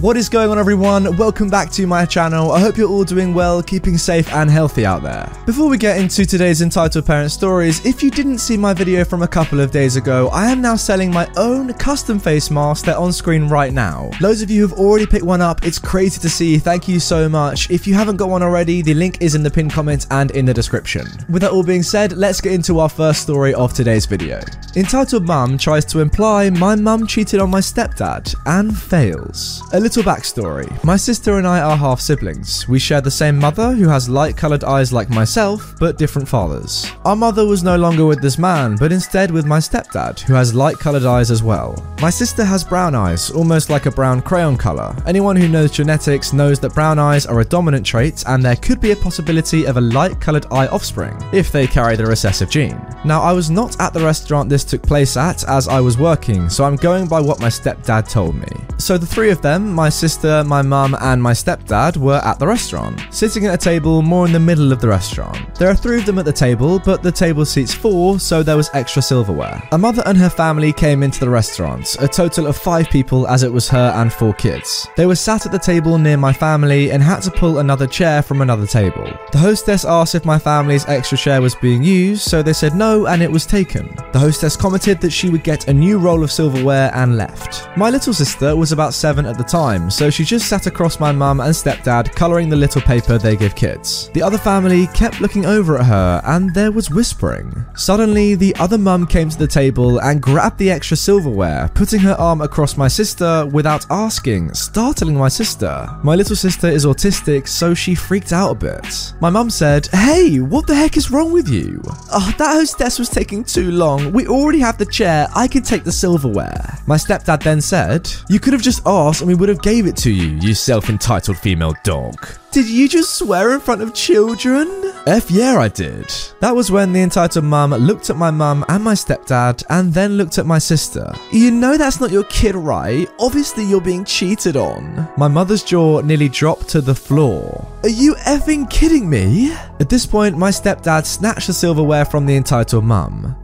What is going on, everyone? Welcome back to my channel. I hope you're all doing well, keeping safe and healthy out there. Before we get into today's entitled parent stories, if you didn't see my video from a couple of days ago, I am now selling my own custom face mask They're on screen right now. Loads of you have already picked one up. It's crazy to see. Thank you so much. If you haven't got one already, the link is in the pinned comment and in the description. With that all being said, let's get into our first story of today's video. Entitled Mum tries to imply my mum cheated on my stepdad and fails. A little backstory. My sister and I are half siblings. We share the same mother who has light coloured eyes like myself, but different fathers. Our mother was no longer with this man, but instead with my stepdad, who has light coloured eyes as well. My sister has brown eyes, almost like a brown crayon colour. Anyone who knows genetics knows that brown eyes are a dominant trait, and there could be a possibility of a light coloured eye offspring if they carry the recessive gene. Now, I was not at the restaurant this took place at as I was working, so I'm going by what my stepdad told me. So the three of them, my sister, my mum, and my stepdad, were at the restaurant, sitting at a table more in the middle of the restaurant. There are three of them at the table, but the table seats four, so there was extra silverware. A mother and her family came into the restaurant, a total of five people as it was her and four kids. They were sat at the table near my family and had to pull another chair from another table. The hostess asked if my family's extra chair was being used, so they said no and it was taken. The hostess commented that she would get a new roll of silverware and left. My little sister was about seven at the time, so she just sat across my mum and stepdad, colouring the little paper they give kids. The other family kept looking over at her, and there was whispering. Suddenly, the other mum came to the table and grabbed the extra silverware, putting her arm across my sister without asking, startling my sister. My little sister is autistic, so she freaked out a bit. My mum said, Hey, what the heck is wrong with you? Oh, that hostess was taking too long. We already have the chair. I can take the silverware. My stepdad then said, You could have just asked and we would have gave it to you, you self-entitled female dog. Did you just swear in front of children? F yeah, I did. That was when the entitled mum looked at my mum and my stepdad and then looked at my sister. You know that's not your kid, right? Obviously, you're being cheated on. My mother's jaw nearly dropped to the floor. Are you effing kidding me? At this point, my stepdad snatched the silverware from the entitled mum.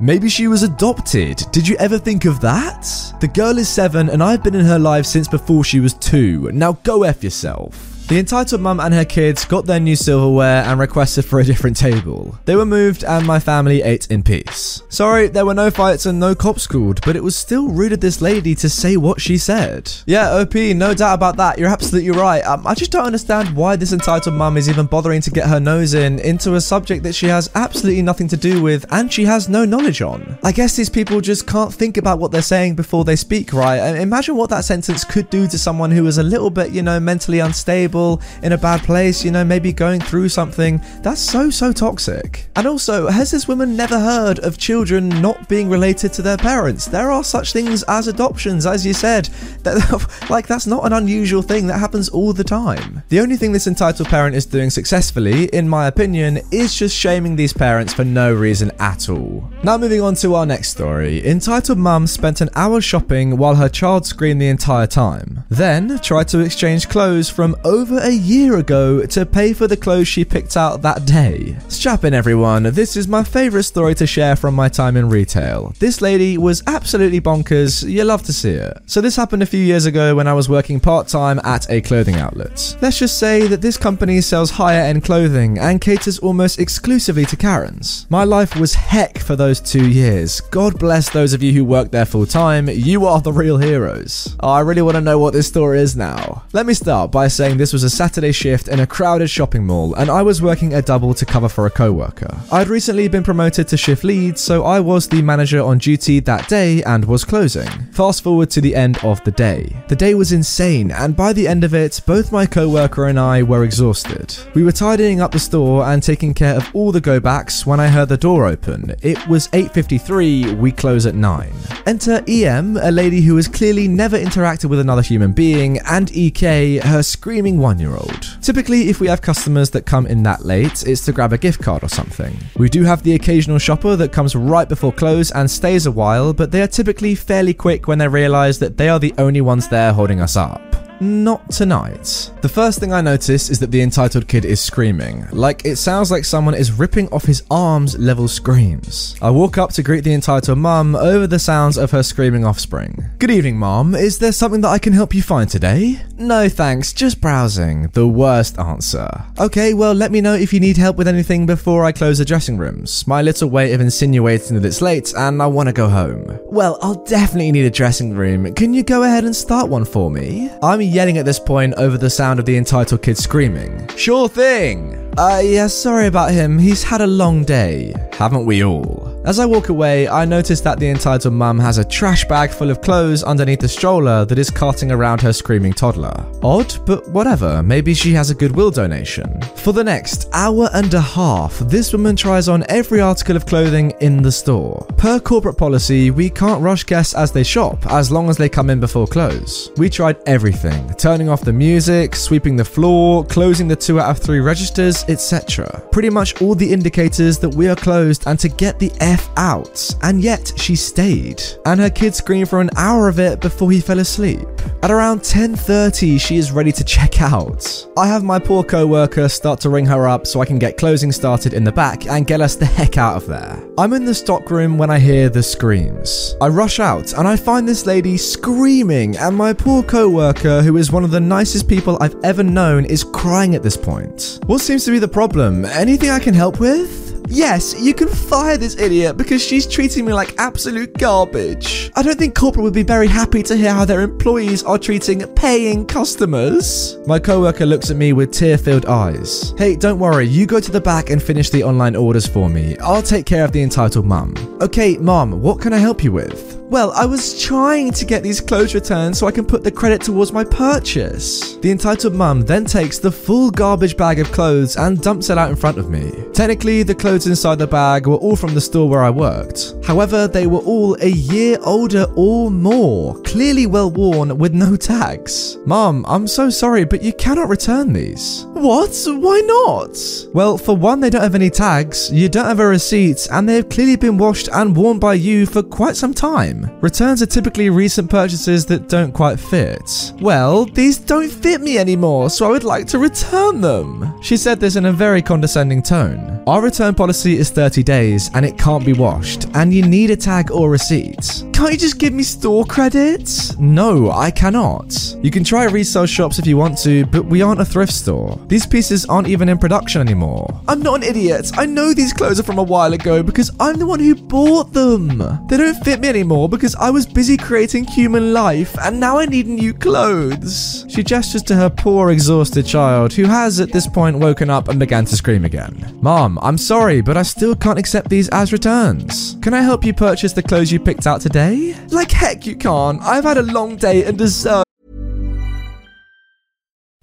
Maybe she was adopted. Did you ever think of that? The girl is seven and I've been in her life since before she was two. Now go F yourself. The entitled mum and her kids got their new silverware and requested for a different table. They were moved and my family ate in peace. Sorry, there were no fights and no cops called, but it was still rude of this lady to say what she said. Yeah, OP, no doubt about that. You're absolutely right. Um, I just don't understand why this entitled mum is even bothering to get her nose in into a subject that she has absolutely nothing to do with and she has no knowledge on. I guess these people just can't think about what they're saying before they speak, right? Imagine what that sentence could do to someone who is a little bit, you know, mentally unstable in a bad place, you know, maybe going through something. That's so, so toxic. And also, has this woman never heard of children not being related to their parents? There are such things as adoptions, as you said. That, like, that's not an unusual thing, that happens all the time. The only thing this entitled parent is doing successfully, in my opinion, is just shaming these parents for no reason at all. Now, moving on to our next story. Entitled mum spent an hour shopping while her child screamed the entire time, then tried to exchange clothes from over a year ago to pay for the clothes she picked out that day. Strap in, everyone. This is my favourite story to share from my time in retail. This lady was absolutely bonkers. You love to see it. So, this happened a few years ago when I was working part time at a clothing outlet. Let's just say that this company sells higher end clothing and caters almost exclusively to Karens. My life was heck for those two years. God bless those of you who work there full time. You are the real heroes. Oh, I really want to know what this story is now. Let me start by saying this this was a Saturday shift in a crowded shopping mall, and I was working a double to cover for a coworker. I'd recently been promoted to shift lead, so I was the manager on duty that day and was closing. Fast forward to the end of the day. The day was insane, and by the end of it, both my coworker and I were exhausted. We were tidying up the store and taking care of all the go backs when I heard the door open. It was 8:53. We close at 9. Enter EM, a lady who has clearly never interacted with another human being, and EK, her screaming 1-year-old. Typically, if we have customers that come in that late, it's to grab a gift card or something. We do have the occasional shopper that comes right before close and stays a while, but they are typically fairly quick when they realize that they are the only ones there holding us up. Not tonight. The first thing I notice is that the entitled kid is screaming. Like, it sounds like someone is ripping off his arms level screams. I walk up to greet the entitled mum over the sounds of her screaming offspring. Good evening, mom. Is there something that I can help you find today? No thanks, just browsing. The worst answer. Okay, well, let me know if you need help with anything before I close the dressing rooms. My little way of insinuating that it's late and I want to go home. Well, I'll definitely need a dressing room. Can you go ahead and start one for me? I'm yelling at this point over the sound of the entitled kid screaming. Sure thing! Uh, yeah, sorry about him. He's had a long day. Haven't we all? As I walk away, I notice that the entitled mum has a trash bag full of clothes underneath the stroller that is carting around her screaming toddler. Odd, but whatever, maybe she has a goodwill donation. For the next hour and a half, this woman tries on every article of clothing in the store. Per corporate policy, we can't rush guests as they shop, as long as they come in before close. We tried everything turning off the music, sweeping the floor, closing the two out of three registers, etc. Pretty much all the indicators that we are closed and to get the F out. And yet she stayed. And her kid screamed for an hour of it before he fell asleep. At around 10:30, she is ready to check out. I have my poor co-worker start to ring her up so I can get closing started in the back and get us the heck out of there. I'm in the stock room when I hear the screams. I rush out and I find this lady screaming and my poor co-worker who is one of the nicest people I've ever known is crying at this point. What seems to be the problem? Anything I can help with? Yes, you can fire this idiot because she's treating me like absolute garbage. I don't think corporate would be very happy to hear how their employees are treating paying customers. My coworker looks at me with tear-filled eyes. Hey, don't worry, you go to the back and finish the online orders for me. I'll take care of the entitled mum. Okay, mom, what can I help you with? Well, I was trying to get these clothes returned so I can put the credit towards my purchase. The entitled mum then takes the full garbage bag of clothes and dumps it out in front of me. Technically, the clothes inside the bag were all from the store where I worked. However, they were all a year older or more, clearly well worn with no tags. Mom, I'm so sorry, but you cannot return these. What? Why not? Well, for one, they don't have any tags, you don't have a receipt, and they have clearly been washed and worn by you for quite some time. Returns are typically recent purchases that don't quite fit. Well, these don't fit me anymore, so I would like to return them. She said this in a very condescending tone. Our return policy is 30 days and it can't be washed, and you need a tag or receipt. Can't you just give me store credits? No, I cannot. You can try resale shops if you want to, but we aren't a thrift store. These pieces aren't even in production anymore. I'm not an idiot. I know these clothes are from a while ago because I'm the one who bought them. They don't fit me anymore because I was busy creating human life and now I need new clothes. She gestures to her poor, exhausted child who has at this point woken up and began to scream again. Mom, I'm sorry, but I still can't accept these as returns. Can I help you purchase the clothes you picked out today? Like heck you can't. I've had a long day and deserve.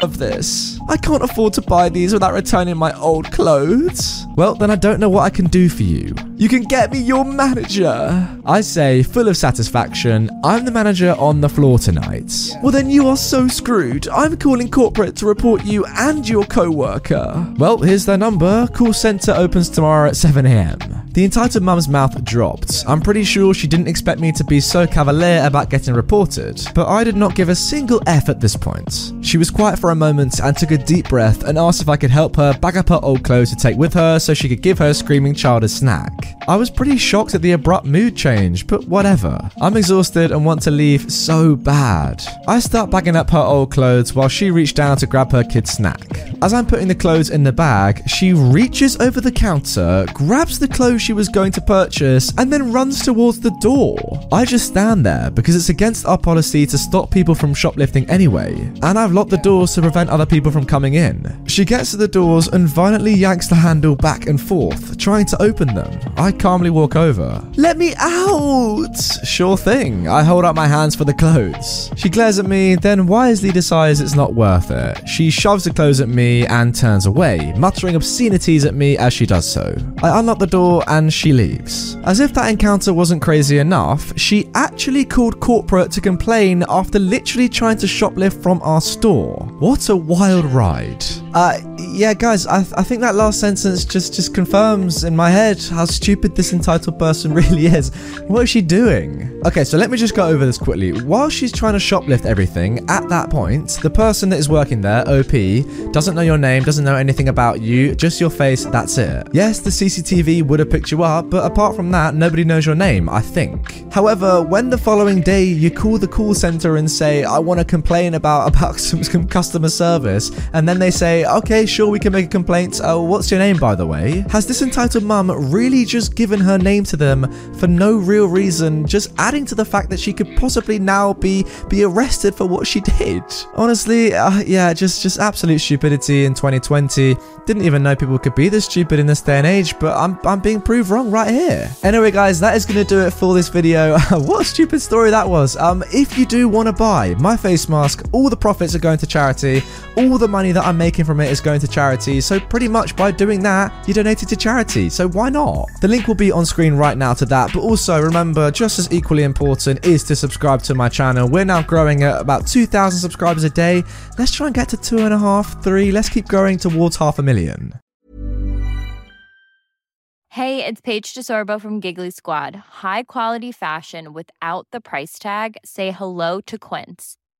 Of this. I can't afford to buy these without returning my old clothes. Well, then I don't know what I can do for you. You can get me your manager. I say, full of satisfaction, I'm the manager on the floor tonight. Well, then you are so screwed. I'm calling corporate to report you and your co worker. Well, here's their number. Call center opens tomorrow at 7 a.m. The entitled mum's mouth dropped. I'm pretty sure she didn't expect me to be so cavalier about getting reported, but I did not give a single F at this point. She was quiet for a moment and took a deep breath and asked if I could help her bag up her old clothes to take with her so she could give her screaming child a snack. I was pretty shocked at the abrupt mood change, but whatever. I'm exhausted and want to leave so bad. I start bagging up her old clothes while she reached down to grab her kid's snack. As I'm putting the clothes in the bag, she reaches over the counter, grabs the clothes she was going to purchase, and then runs towards the door. I just stand there because it's against our policy to stop people from shoplifting anyway, and I've locked the doors to prevent other people from coming in. She gets to the doors and violently yanks the handle back and forth, trying to open them. I calmly walk over. Let me out! Sure thing. I hold up my hands for the clothes. She glares at me, then wisely decides it's not worth it. She shoves the clothes at me and turns away, muttering obscenities at me as she does so. I unlock the door and she leaves. As if that encounter wasn't crazy enough, she actually called corporate to complain after literally trying to shoplift from our store. What a wild ride. Uh, yeah, guys, I, th- I think that last sentence just just confirms in my head how stupid this entitled person really is. What is she doing? Okay, so let me just go over this quickly. While she's trying to shoplift everything, at that point, the person that is working there, OP, doesn't know your name, doesn't know anything about you, just your face, that's it. Yes, the CCTV would have picked you up, but apart from that, nobody knows your name, I think. However, when the following day you call the call center and say, I want to complain about, about some, some customer service, and then they say, okay, sure, we can make a complaint. Uh, what's your name, by the way? Has this entitled mum really just given her name to them for no real reason, just adding to the fact that she could possibly now be be arrested for what she did? Honestly, uh, yeah, just just absolute stupidity in 2020. Didn't even know people could be this stupid in this day and age, but I'm I'm being proved wrong right here. Anyway, guys, that is gonna do it for this video. what a stupid story that was. Um, if you do want to buy my face mask, all the profits are going to charity. All the money that I'm making from it is going to charity. So pretty much by doing that, you donated to charity. So why not? The link will be on screen right now to that. But also remember, just as equally important is to subscribe to my channel. We're now growing at about 2,000 subscribers a day. Let's try and get to two and a half, three. Let's keep growing towards half a million. Hey, it's Paige DeSorbo from Giggly Squad. High quality fashion without the price tag. Say hello to Quince.